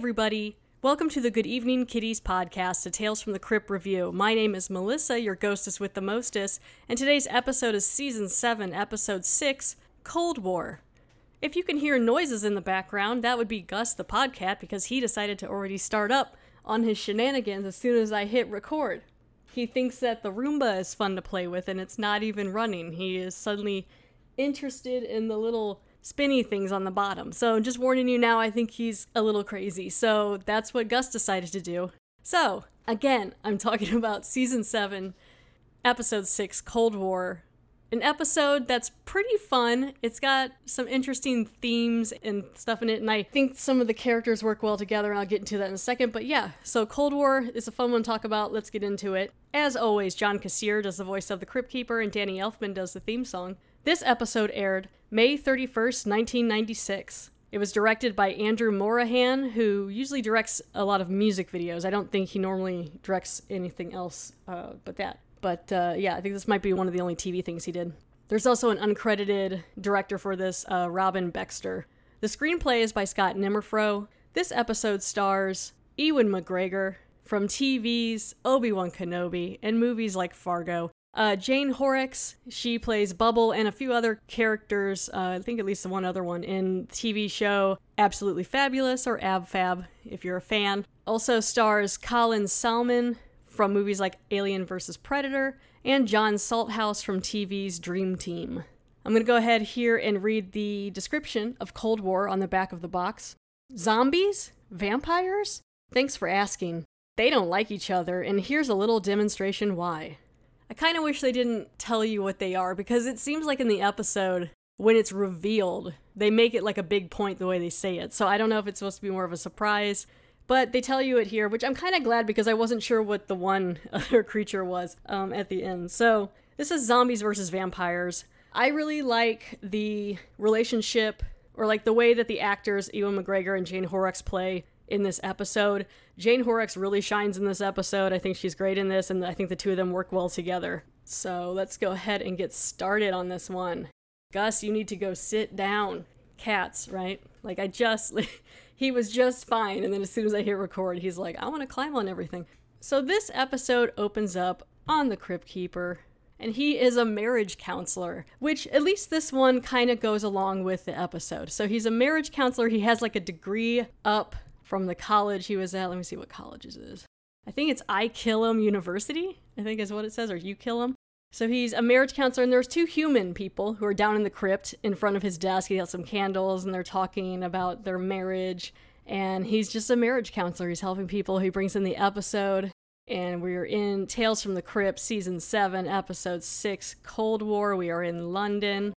Everybody. Welcome to the Good Evening Kiddies podcast, a Tales from the Crypt review. My name is Melissa, your ghostess with the mostest, and today's episode is Season 7, Episode 6 Cold War. If you can hear noises in the background, that would be Gus the podcat because he decided to already start up on his shenanigans as soon as I hit record. He thinks that the Roomba is fun to play with and it's not even running. He is suddenly interested in the little spinny things on the bottom. So, just warning you now, I think he's a little crazy. So, that's what Gus decided to do. So, again, I'm talking about season 7, episode 6, Cold War. An episode that's pretty fun. It's got some interesting themes and stuff in it, and I think some of the characters work well together, and I'll get into that in a second. But yeah, so Cold War is a fun one to talk about. Let's get into it. As always, John Kassir does the voice of the Crypt Keeper, and Danny Elfman does the theme song. This episode aired May 31st, 1996. It was directed by Andrew Morahan, who usually directs a lot of music videos. I don't think he normally directs anything else uh, but that. But uh, yeah, I think this might be one of the only TV things he did. There's also an uncredited director for this, uh, Robin Bextor. The screenplay is by Scott Nimerfro. This episode stars Ewan McGregor from TV's Obi Wan Kenobi and movies like Fargo. Uh, Jane Horrocks, she plays Bubble and a few other characters, uh, I think at least one other one, in TV show Absolutely Fabulous or Ab Fab if you're a fan. Also stars Colin Salmon from movies like Alien vs. Predator and John Salthouse from TV's Dream Team. I'm going to go ahead here and read the description of Cold War on the back of the box. Zombies? Vampires? Thanks for asking. They don't like each other, and here's a little demonstration why. I kind of wish they didn't tell you what they are because it seems like in the episode, when it's revealed, they make it like a big point the way they say it. So I don't know if it's supposed to be more of a surprise, but they tell you it here, which I'm kind of glad because I wasn't sure what the one other creature was um, at the end. So this is zombies versus vampires. I really like the relationship or like the way that the actors Ewan McGregor and Jane Horrocks play in this episode. Jane Horrocks really shines in this episode. I think she's great in this, and I think the two of them work well together. So let's go ahead and get started on this one. Gus, you need to go sit down. Cats, right? Like, I just, he was just fine, and then as soon as I hit record, he's like, I want to climb on everything. So this episode opens up on the Crypt Keeper, and he is a marriage counselor, which at least this one kind of goes along with the episode. So he's a marriage counselor. He has like a degree up from the college he was at. Let me see what colleges is. I think it's I Kill Him University, I think is what it says, or You Kill Him. So he's a marriage counselor, and there's two human people who are down in the crypt in front of his desk. He has some candles, and they're talking about their marriage. And he's just a marriage counselor. He's helping people. He brings in the episode, and we're in Tales from the Crypt, season seven, episode six, Cold War. We are in London,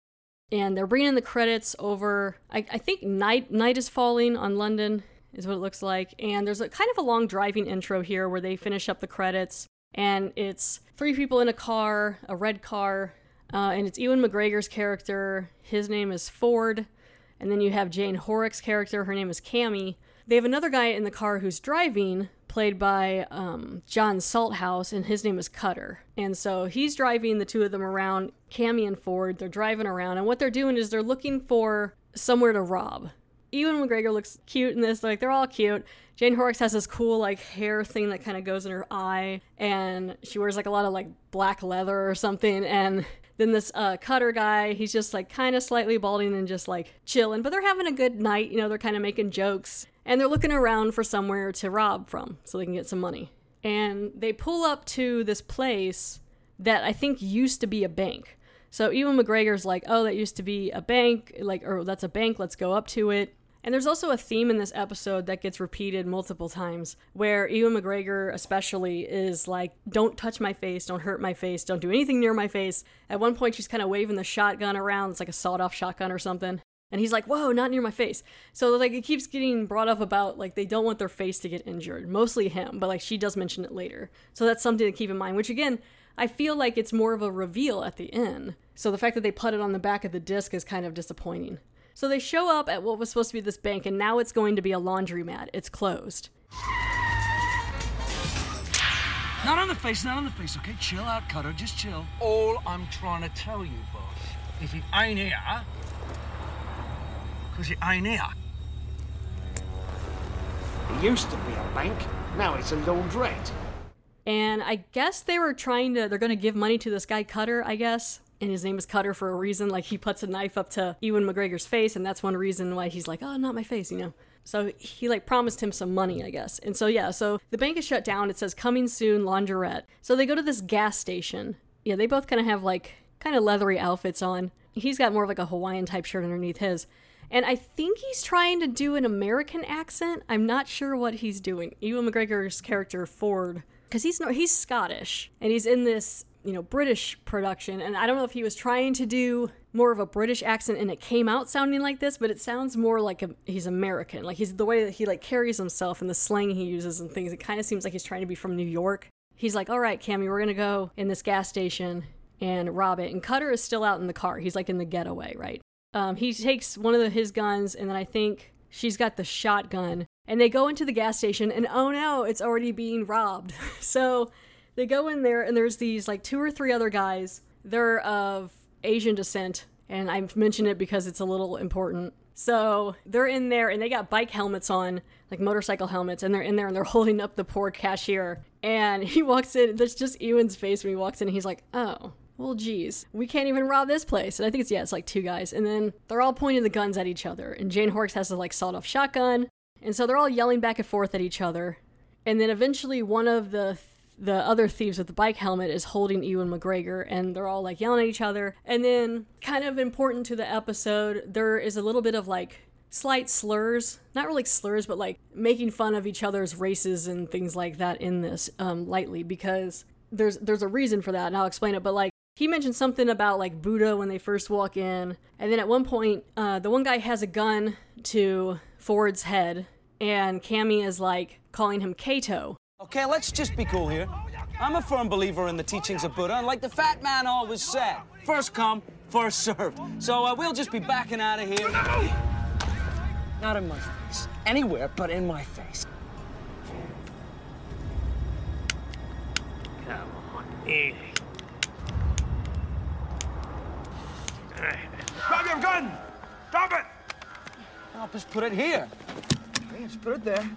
and they're bringing the credits over. I, I think night night is falling on London is what it looks like. And there's a kind of a long driving intro here where they finish up the credits. And it's three people in a car, a red car, uh, and it's Ewan McGregor's character. His name is Ford. And then you have Jane Horrocks' character. Her name is Cammy. They have another guy in the car who's driving, played by um, John Salthouse, and his name is Cutter. And so he's driving the two of them around, Cammy and Ford. They're driving around, and what they're doing is they're looking for somewhere to rob. Ewan McGregor looks cute in this. Like they're all cute. Jane Horrocks has this cool like hair thing that kind of goes in her eye, and she wears like a lot of like black leather or something. And then this uh, Cutter guy, he's just like kind of slightly balding and just like chilling, but they're having a good night. You know, they're kind of making jokes, and they're looking around for somewhere to rob from so they can get some money. And they pull up to this place that I think used to be a bank. So Ewan McGregor's like, "Oh, that used to be a bank, like, or that's a bank. Let's go up to it." And there's also a theme in this episode that gets repeated multiple times where Ewan McGregor, especially, is like, don't touch my face, don't hurt my face, don't do anything near my face. At one point, she's kind of waving the shotgun around. It's like a sawed off shotgun or something. And he's like, whoa, not near my face. So, like, it keeps getting brought up about, like, they don't want their face to get injured. Mostly him, but, like, she does mention it later. So, that's something to keep in mind, which, again, I feel like it's more of a reveal at the end. So, the fact that they put it on the back of the disc is kind of disappointing. So they show up at what was supposed to be this bank, and now it's going to be a laundromat. It's closed. Not on the face, not on the face, okay? Chill out, Cutter, just chill. All I'm trying to tell you, boss, is it ain't here, because it ain't here. It used to be a bank, now it's a laundrette. And I guess they were trying to, they're going to give money to this guy Cutter, I guess. And his name is Cutter for a reason. Like he puts a knife up to Ewan McGregor's face, and that's one reason why he's like, oh, not my face, you know? So he like promised him some money, I guess. And so yeah, so the bank is shut down. It says coming soon, laundrette. So they go to this gas station. Yeah, they both kind of have like kind of leathery outfits on. He's got more of like a Hawaiian type shirt underneath his. And I think he's trying to do an American accent. I'm not sure what he's doing. Ewan McGregor's character Ford, because he's no, he's Scottish and he's in this you know British production, and I don't know if he was trying to do more of a British accent and it came out sounding like this, but it sounds more like a, he's American. Like he's the way that he like carries himself and the slang he uses and things. It kind of seems like he's trying to be from New York. He's like, "All right, Cammy, we're gonna go in this gas station and rob it." And Cutter is still out in the car. He's like in the getaway, right? Um, he takes one of the, his guns, and then I think she's got the shotgun. And they go into the gas station, and oh no, it's already being robbed. so they go in there, and there's these like two or three other guys. They're of Asian descent, and I mention it because it's a little important. So they're in there, and they got bike helmets on, like motorcycle helmets, and they're in there, and they're holding up the poor cashier. And he walks in, there's just Ewan's face when he walks in, and he's like, oh, well, geez, we can't even rob this place. And I think it's, yeah, it's like two guys. And then they're all pointing the guns at each other. And Jane Horrocks has the like sawed off shotgun. And so they're all yelling back and forth at each other. And then eventually one of the the other thieves with the bike helmet is holding Ewan McGregor and they're all like yelling at each other. And then kind of important to the episode, there is a little bit of like slight slurs, not really slurs, but like making fun of each other's races and things like that in this um, lightly because there's there's a reason for that and I'll explain it. But like he mentioned something about like Buddha when they first walk in, and then at one point, uh, the one guy has a gun to Ford's head, and Cammy is like calling him Kato. Okay, let's just be cool here. I'm a firm believer in the teachings of Buddha, and like the fat man always said, first come, first served. So uh, we'll just be backing out of here. Not in my face. Anywhere but in my face. Come on, easy. Drop your gun! Drop it! I'll just put it here. Okay, just put it there.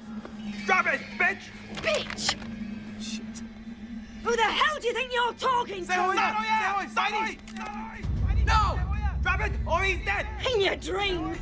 Drop it, bitch! Bitch! Shit. Who the hell do you think you're talking to? Say no! Drop it, or he's dead! In your dreams!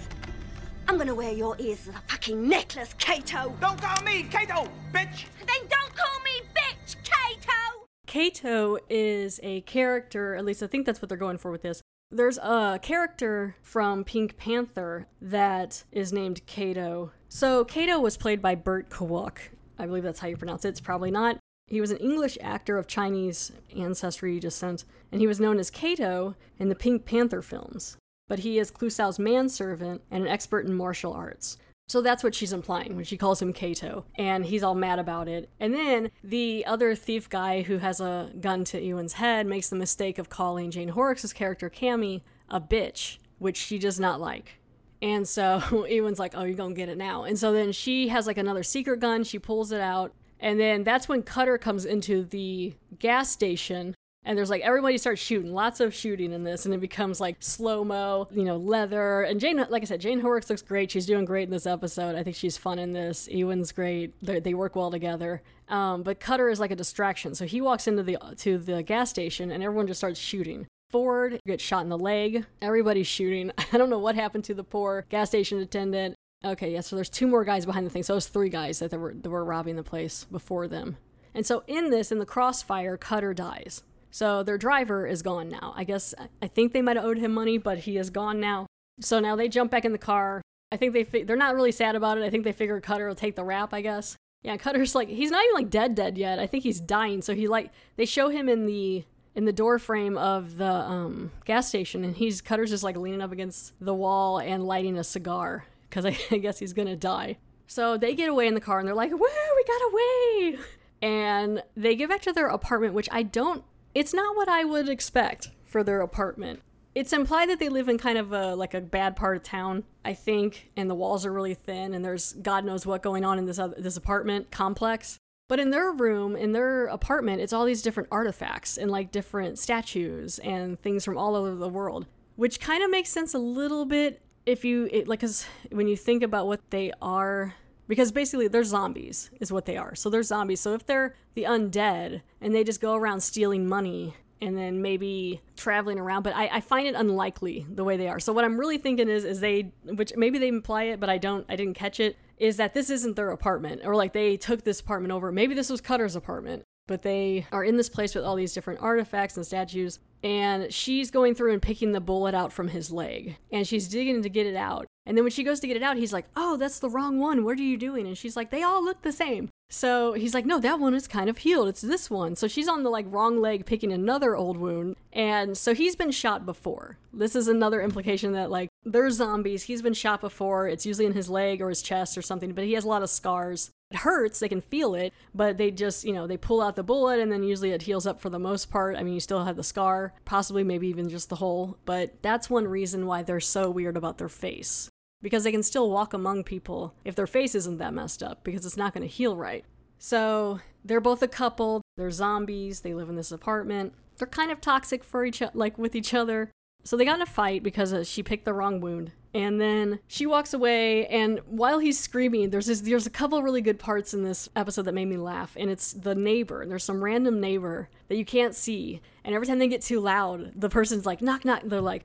I'm gonna wear your ears as a fucking necklace, Kato! Don't call me Kato, bitch! Then don't call me bitch, Kato! Kato is a character, at least I think that's what they're going for with this. There's a character from Pink Panther that is named Kato. So Kato was played by Burt Kwouk. I believe that's how you pronounce it. It's probably not. He was an English actor of Chinese ancestry descent, and he was known as Kato in the Pink Panther films. But he is Clouseau's manservant and an expert in martial arts. So that's what she's implying when she calls him Kato, and he's all mad about it. And then the other thief guy who has a gun to Ewan's head makes the mistake of calling Jane Horrocks' character Cammy a bitch, which she does not like. And so Ewan's like, "Oh, you're gonna get it now." And so then she has like another secret gun. She pulls it out, and then that's when Cutter comes into the gas station and there's like everybody starts shooting, lots of shooting in this, and it becomes like slow mo, you know, leather. And Jane, like I said, Jane Horrocks looks great. She's doing great in this episode. I think she's fun in this. Ewan's great. They, they work well together. Um, but Cutter is like a distraction, so he walks into the to the gas station, and everyone just starts shooting. Ford gets shot in the leg. Everybody's shooting. I don't know what happened to the poor gas station attendant. Okay, yeah, so there's two more guys behind the thing. So it's three guys that, were, that were robbing the place before them. And so in this, in the crossfire, Cutter dies. So their driver is gone now. I guess I think they might have owed him money, but he is gone now. So now they jump back in the car. I think they fi- they're not really sad about it. I think they figure Cutter will take the rap. I guess. Yeah, Cutter's like he's not even like dead dead yet. I think he's dying. So he like they show him in the in the door frame of the um, gas station, and he's Cutter's just like leaning up against the wall and lighting a cigar because I, I guess he's gonna die. So they get away in the car and they're like, "Woo, we got away!" And they get back to their apartment, which I don't it's not what I would expect for their apartment. It's implied that they live in kind of a like a bad part of town, I think, and the walls are really thin and there's God knows what going on in this other, this apartment complex. But in their room, in their apartment, it's all these different artifacts and like different statues and things from all over the world, which kind of makes sense a little bit if you it, like cuz when you think about what they are because basically they're zombies is what they are. So they're zombies. So if they're the undead and they just go around stealing money and then maybe traveling around, but I, I find it unlikely the way they are. So what I'm really thinking is is they which maybe they imply it, but I don't I didn't catch it, is that this isn't their apartment. Or like they took this apartment over. Maybe this was Cutter's apartment. But they are in this place with all these different artifacts and statues, and she's going through and picking the bullet out from his leg. And she's digging to get it out. And then when she goes to get it out, he's like, Oh, that's the wrong one. What are you doing? And she's like, They all look the same. So he's like, No, that one is kind of healed. It's this one. So she's on the like wrong leg picking another old wound. And so he's been shot before. This is another implication that like they're zombies. He's been shot before. It's usually in his leg or his chest or something, but he has a lot of scars it hurts, they can feel it, but they just, you know, they pull out the bullet and then usually it heals up for the most part. I mean, you still have the scar, possibly maybe even just the hole, but that's one reason why they're so weird about their face. Because they can still walk among people if their face isn't that messed up, because it's not going to heal right. So they're both a couple, they're zombies, they live in this apartment. They're kind of toxic for each like with each other. So they got in a fight because uh, she picked the wrong wound. And then she walks away, and while he's screaming, there's this, there's a couple really good parts in this episode that made me laugh, and it's the neighbor. and There's some random neighbor that you can't see, and every time they get too loud, the person's like knock knock. They're like,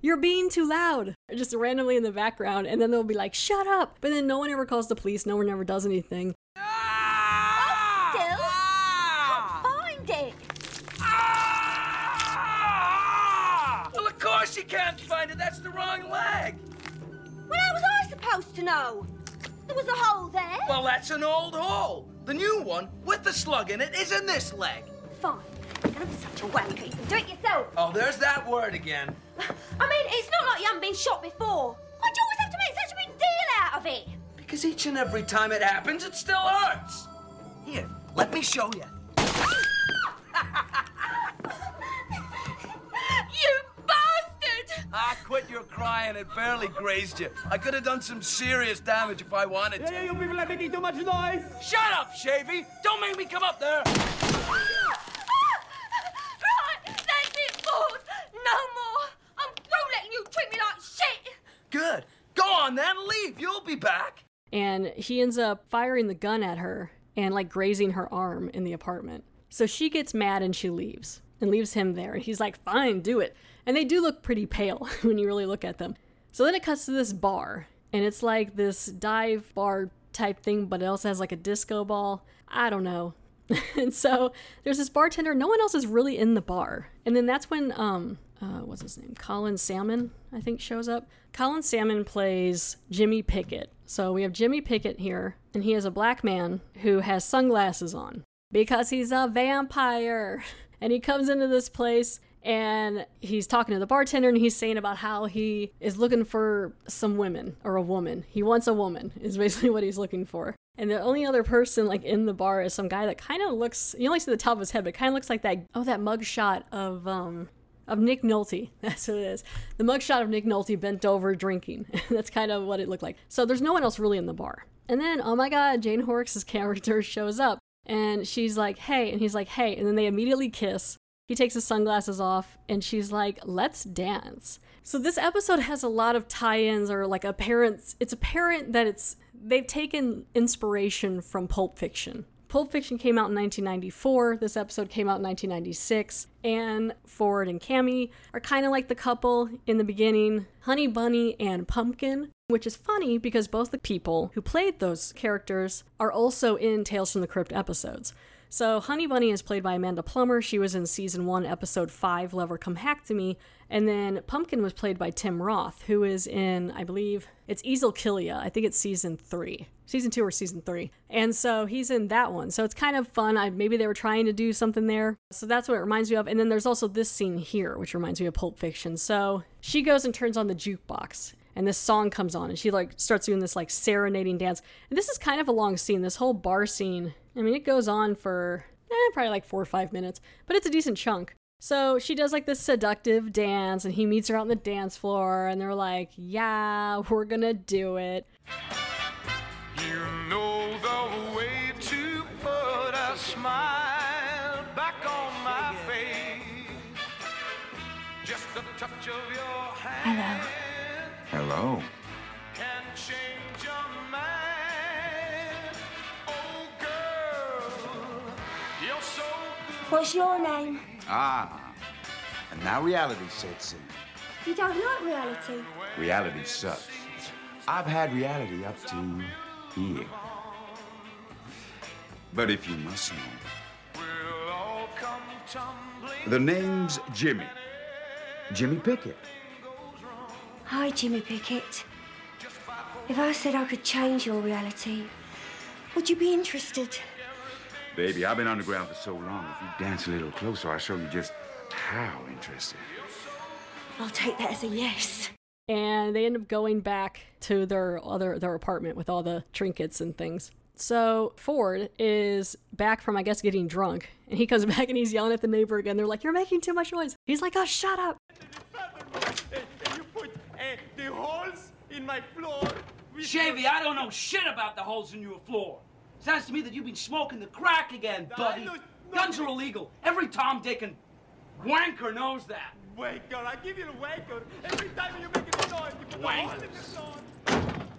"You're being too loud," just randomly in the background, and then they'll be like, "Shut up!" But then no one ever calls the police. No one ever does anything. Still? Can't find it. Well, of course you can't find it. That's the wrong leg. Well, how was I supposed to know? There was a hole there. Well, that's an old hole. The new one, with the slug in it, is in this leg. Fine. I'm such a wanker. You can do it yourself. Oh, there's that word again. I mean, it's not like you haven't been shot before. Why'd you always have to make such a big deal out of it? Because each and every time it happens, it still hurts. Here, let me show you. You bastard! Ah, quit your crying. It barely grazed you. I could have done some serious damage if I wanted to. Yeah, you people are making too much noise. Shut up, Shavy! Don't make me come up there! right, that's it, boss. No more. I'm through letting you treat me like shit. Good. Go on then, leave. You'll be back. and he ends up firing the gun at her and like grazing her arm in the apartment. So she gets mad and she leaves and leaves him there. And he's like, fine, do it. And they do look pretty pale when you really look at them. So then it cuts to this bar and it's like this dive bar type thing, but it also has like a disco ball. I don't know. and so there's this bartender. No one else is really in the bar. And then that's when um uh, what's his name? Colin Salmon, I think, shows up. Colin Salmon plays Jimmy Pickett. So we have Jimmy Pickett here, and he is a black man who has sunglasses on because he's a vampire. And he comes into this place and he's talking to the bartender and he's saying about how he is looking for some women or a woman. He wants a woman, is basically what he's looking for. And the only other person like in the bar is some guy that kind of looks you only see the top of his head, but kind of looks like that oh that mug shot of um of Nick Nolte. That's what it is. The mugshot of Nick Nolte bent over drinking. That's kind of what it looked like. So there's no one else really in the bar. And then, oh my god, Jane Horrocks' character shows up and she's like, hey, and he's like, hey, and then they immediately kiss. He takes his sunglasses off and she's like, let's dance. So this episode has a lot of tie-ins or like apparent it's apparent that it's they've taken inspiration from Pulp Fiction. Pulp Fiction came out in 1994. This episode came out in 1996. And Ford and Cammy are kind of like the couple in the beginning Honey Bunny and Pumpkin, which is funny because both the people who played those characters are also in Tales from the Crypt episodes. So, Honey Bunny is played by Amanda Plummer. She was in season one, episode five, Lover Come Hack to Me. And then Pumpkin was played by Tim Roth, who is in, I believe, it's Easel Kill Ya. I think it's season three, season two or season three. And so he's in that one. So it's kind of fun. I, maybe they were trying to do something there. So that's what it reminds me of. And then there's also this scene here, which reminds me of Pulp Fiction. So she goes and turns on the jukebox and this song comes on and she like starts doing this like serenading dance and this is kind of a long scene this whole bar scene i mean it goes on for eh, probably like four or five minutes but it's a decent chunk so she does like this seductive dance and he meets her out on the dance floor and they're like yeah we're gonna do it You know the way to put a smile back on my face. Just a touch of your hand Hello. can What's your name? Ah, and now reality sets in. You don't like reality. Reality sucks. I've had reality up to here. But if you must know, We'll all come tumbling the name's Jimmy. Jimmy Pickett. Hi, Jimmy Pickett. If I said I could change your reality, would you be interested? Baby, I've been underground for so long. If you dance a little closer, I'll show you just how interested. I'll take that as a yes. and they end up going back to their other their apartment with all the trinkets and things. So Ford is back from I guess getting drunk, and he comes back and he's yelling at the neighbor again. They're like, "You're making too much noise." He's like, "Oh, shut up!" You put uh, the holes in my floor. with Shavy, I don't know shit about the holes in your floor. Sounds to me that you've been smoking the crack again, buddy. no, no. Guns are illegal. Every Tom, Dick, and wanker knows that. Wanker, I give you the wanker. Every time you make a noise, you put a hole in the floor.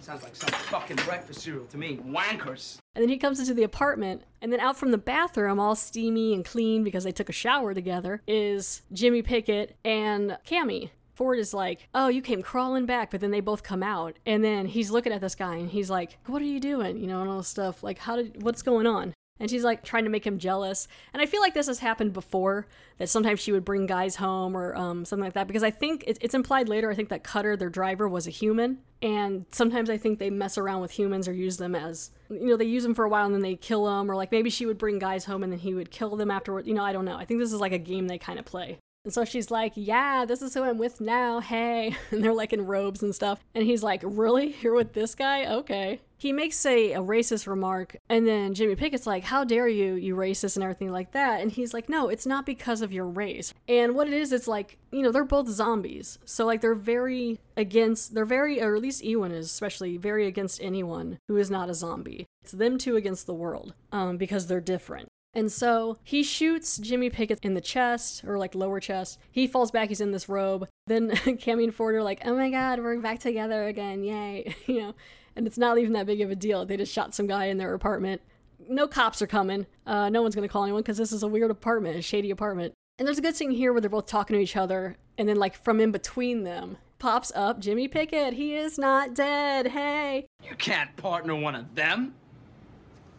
Sounds like some fucking breakfast cereal to me. Wankers. And then he comes into the apartment, and then out from the bathroom, all steamy and clean because they took a shower together, is Jimmy Pickett and Cammy. Ford is like, "Oh, you came crawling back," but then they both come out, and then he's looking at this guy, and he's like, "What are you doing?" You know, and all this stuff. Like, how did? What's going on? And she's like trying to make him jealous. And I feel like this has happened before that sometimes she would bring guys home or um, something like that because I think it's, it's implied later. I think that Cutter, their driver, was a human. And sometimes I think they mess around with humans or use them as, you know, they use them for a while and then they kill them. Or like maybe she would bring guys home and then he would kill them afterward. You know, I don't know. I think this is like a game they kind of play. And so she's like, Yeah, this is who I'm with now. Hey. And they're like in robes and stuff. And he's like, Really? You're with this guy? Okay. He makes a, a racist remark. And then Jimmy Pickett's like, How dare you, you racist, and everything like that. And he's like, No, it's not because of your race. And what it is, it's like, you know, they're both zombies. So, like, they're very against, they're very, or at least Ewan is especially very against anyone who is not a zombie. It's them two against the world um, because they're different. And so he shoots Jimmy Pickett in the chest or like lower chest. He falls back, he's in this robe. Then Cammy and Ford are like, oh my god, we're back together again, yay. you know, and it's not even that big of a deal. They just shot some guy in their apartment. No cops are coming. Uh, no one's gonna call anyone because this is a weird apartment, a shady apartment. And there's a good scene here where they're both talking to each other, and then like from in between them pops up Jimmy Pickett. He is not dead. Hey. You can't partner one of them.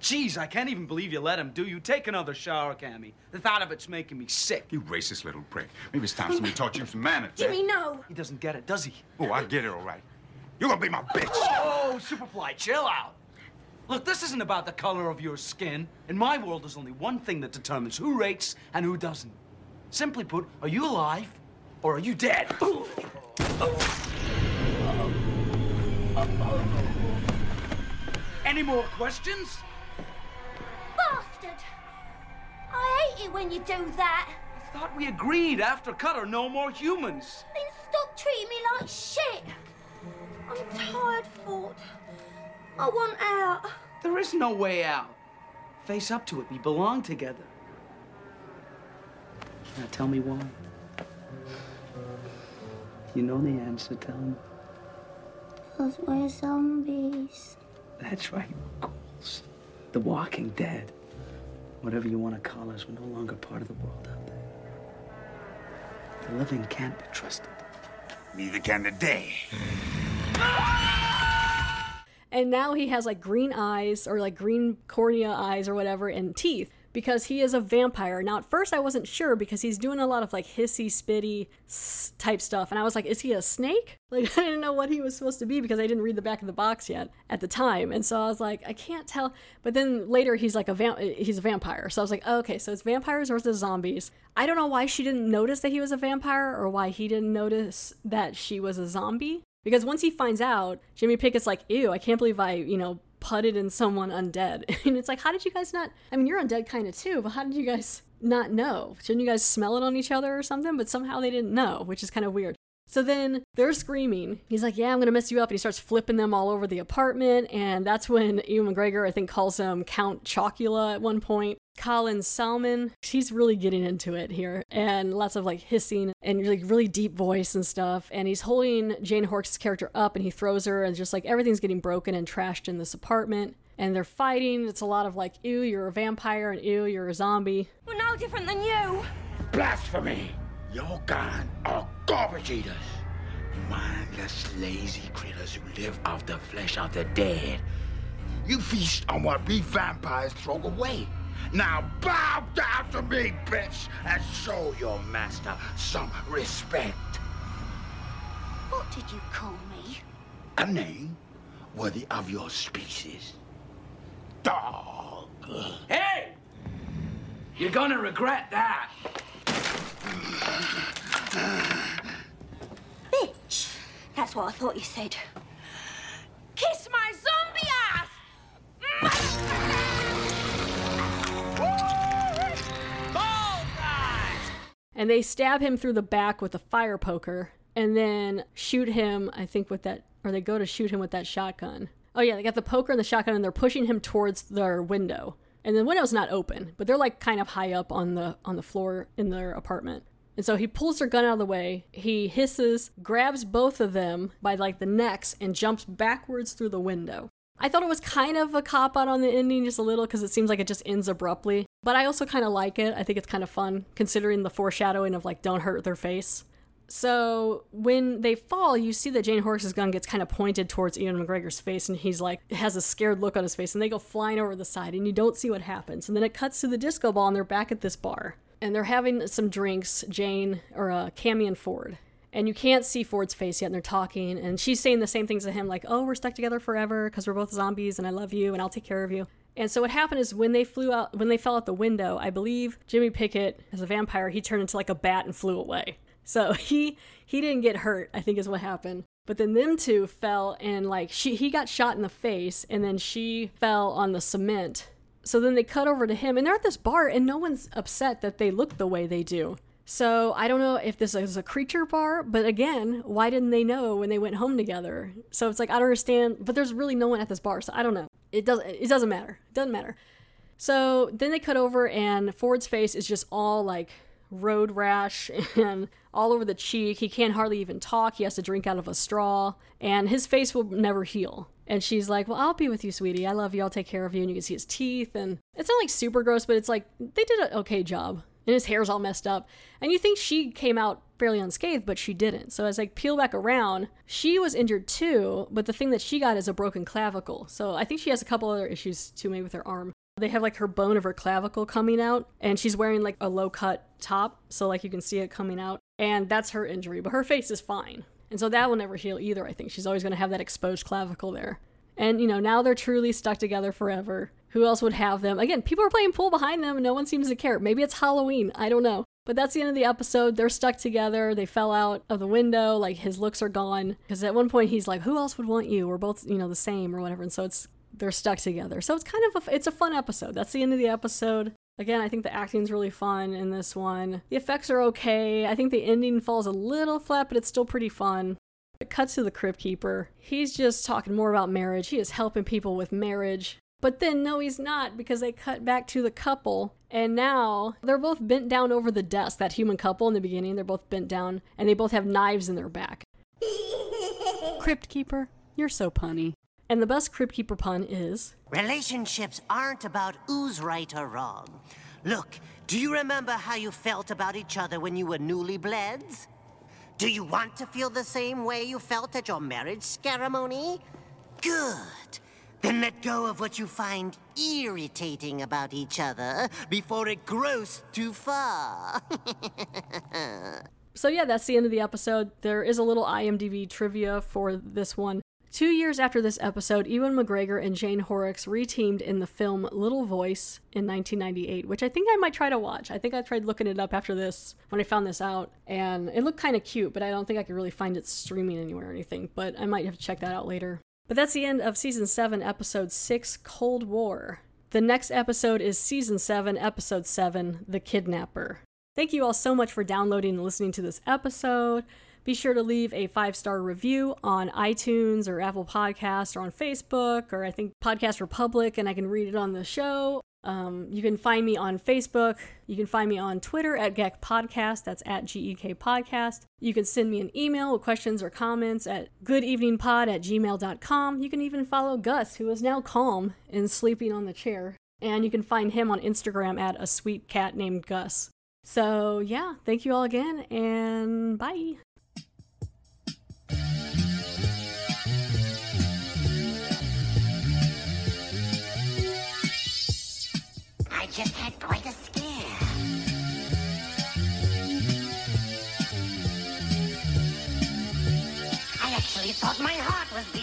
Jeez, I can't even believe you let him do you. Take another shower, Cammy. The thought of it's making me sick. You racist little prick. Maybe it's time somebody taught you some manners. eh? Jimmy, no. He doesn't get it, does he? Oh, I get it all right. You're gonna be my bitch. Oh, Superfly, chill out. Look, this isn't about the color of your skin. In my world, there's only one thing that determines who rates and who doesn't. Simply put, are you alive or are you dead? Any more questions? Hate it when you do that. I thought we agreed after Cutter, no more humans. Then stop treating me like shit. I'm tired, Ford. I want out. There is no way out. Face up to it. We belong together. Now tell me why. You know the answer. Tell me. Because we're zombies. That's right, ghouls. The Walking Dead. Whatever you want to call us, we're no longer part of the world out there. The living can't be trusted. Neither can the day. And now he has like green eyes or like green cornea eyes or whatever and teeth because he is a vampire. Now, at first, I wasn't sure because he's doing a lot of like hissy, spitty type stuff. And I was like, is he a snake? Like, I didn't know what he was supposed to be because I didn't read the back of the box yet at the time. And so I was like, I can't tell. But then later, he's like a vamp- he's a vampire. So I was like, oh, okay, so it's vampires versus zombies. I don't know why she didn't notice that he was a vampire or why he didn't notice that she was a zombie. Because once he finds out, Jimmy Pickett's like, ew, I can't believe I, you know, putted in someone undead. And it's like, how did you guys not? I mean, you're undead kind of too, but how did you guys not know? Shouldn't you guys smell it on each other or something? But somehow they didn't know, which is kind of weird. So then they're screaming. He's like, Yeah, I'm going to mess you up. And he starts flipping them all over the apartment. And that's when Ewan McGregor, I think, calls him Count Chocula at one point. Colin Salmon, he's really getting into it here. And lots of like hissing and like really deep voice and stuff. And he's holding Jane Horrocks' character up and he throws her. And just like everything's getting broken and trashed in this apartment. And they're fighting. It's a lot of like, Ew, you're a vampire. And ew, you're a zombie. We're no, different than you. Blasphemy! Your kind are garbage eaters. Mindless, lazy critters who live off the flesh of the dead. You feast on what we vampires throw away. Now bow down to me, bitch, and show your master some respect. What did you call me? A name worthy of your species. Dog. Hey! You're gonna regret that. Bitch. That's what I thought you said. And they stab him through the back with a fire poker and then shoot him, I think, with that, or they go to shoot him with that shotgun. Oh, yeah, they got the poker and the shotgun and they're pushing him towards their window. And the window's not open, but they're like kind of high up on the on the floor in their apartment. And so he pulls their gun out of the way. He hisses, grabs both of them by like the necks, and jumps backwards through the window. I thought it was kind of a cop out on the ending just a little because it seems like it just ends abruptly. But I also kind of like it. I think it's kind of fun considering the foreshadowing of like don't hurt their face. So when they fall, you see that Jane Horrocks' gun gets kind of pointed towards Ewan McGregor's face, and he's like has a scared look on his face, and they go flying over the side, and you don't see what happens. And then it cuts to the disco ball, and they're back at this bar, and they're having some drinks. Jane or uh, and Ford, and you can't see Ford's face yet, and they're talking, and she's saying the same things to him, like, "Oh, we're stuck together forever because we're both zombies, and I love you, and I'll take care of you." And so what happened is when they flew out, when they fell out the window, I believe Jimmy Pickett, as a vampire, he turned into like a bat and flew away. So he he didn't get hurt, I think is what happened. But then them two fell and like she he got shot in the face and then she fell on the cement. So then they cut over to him and they're at this bar and no one's upset that they look the way they do. So I don't know if this is a creature bar, but again, why didn't they know when they went home together? So it's like I don't understand, but there's really no one at this bar, so I don't know. It doesn't it doesn't matter. It doesn't matter. So then they cut over and Ford's face is just all like road rash and all over the cheek. He can't hardly even talk. He has to drink out of a straw, and his face will never heal. And she's like, Well, I'll be with you, sweetie. I love you. I'll take care of you. And you can see his teeth. And it's not like super gross, but it's like they did an okay job. And his hair's all messed up. And you think she came out fairly unscathed, but she didn't. So as I peel back around, she was injured too, but the thing that she got is a broken clavicle. So I think she has a couple other issues too, maybe with her arm. They have like her bone of her clavicle coming out, and she's wearing like a low cut top, so like you can see it coming out. And that's her injury, but her face is fine. And so that will never heal either, I think. She's always going to have that exposed clavicle there. And, you know, now they're truly stuck together forever. Who else would have them? Again, people are playing pool behind them and no one seems to care. Maybe it's Halloween. I don't know. But that's the end of the episode. They're stuck together. They fell out of the window. Like his looks are gone. Because at one point he's like, "Who else would want you? We're both, you know, the same or whatever." And so it's they're stuck together. So it's kind of a, it's a fun episode. That's the end of the episode. Again, I think the acting's really fun in this one. The effects are okay. I think the ending falls a little flat, but it's still pretty fun. It cuts to the Crypt Keeper. He's just talking more about marriage. He is helping people with marriage. But then, no, he's not because they cut back to the couple. And now they're both bent down over the desk. That human couple in the beginning, they're both bent down and they both have knives in their back. Crypt Keeper, you're so punny. And the best Crypt Keeper pun is Relationships aren't about who's right or wrong. Look, do you remember how you felt about each other when you were newly bleds? Do you want to feel the same way you felt at your marriage ceremony? Good. Then let go of what you find irritating about each other before it grows too far. So, yeah, that's the end of the episode. There is a little IMDb trivia for this one. Two years after this episode, Ewan McGregor and Jane Horrocks reteamed in the film Little Voice in 1998, which I think I might try to watch. I think I tried looking it up after this when I found this out, and it looked kind of cute, but I don't think I could really find it streaming anywhere or anything, but I might have to check that out later. But that's the end of season 7, episode 6 Cold War. The next episode is season 7, episode 7 The Kidnapper. Thank you all so much for downloading and listening to this episode. Be sure to leave a five star review on iTunes or Apple Podcasts or on Facebook or I think Podcast Republic, and I can read it on the show. Um, you can find me on Facebook. You can find me on Twitter at Gek Podcast. That's at GEK Podcast. You can send me an email with questions or comments at goodeveningpod at gmail.com. You can even follow Gus, who is now calm and sleeping on the chair. And you can find him on Instagram at a sweet cat named Gus. So, yeah, thank you all again, and bye. thought my heart was beating.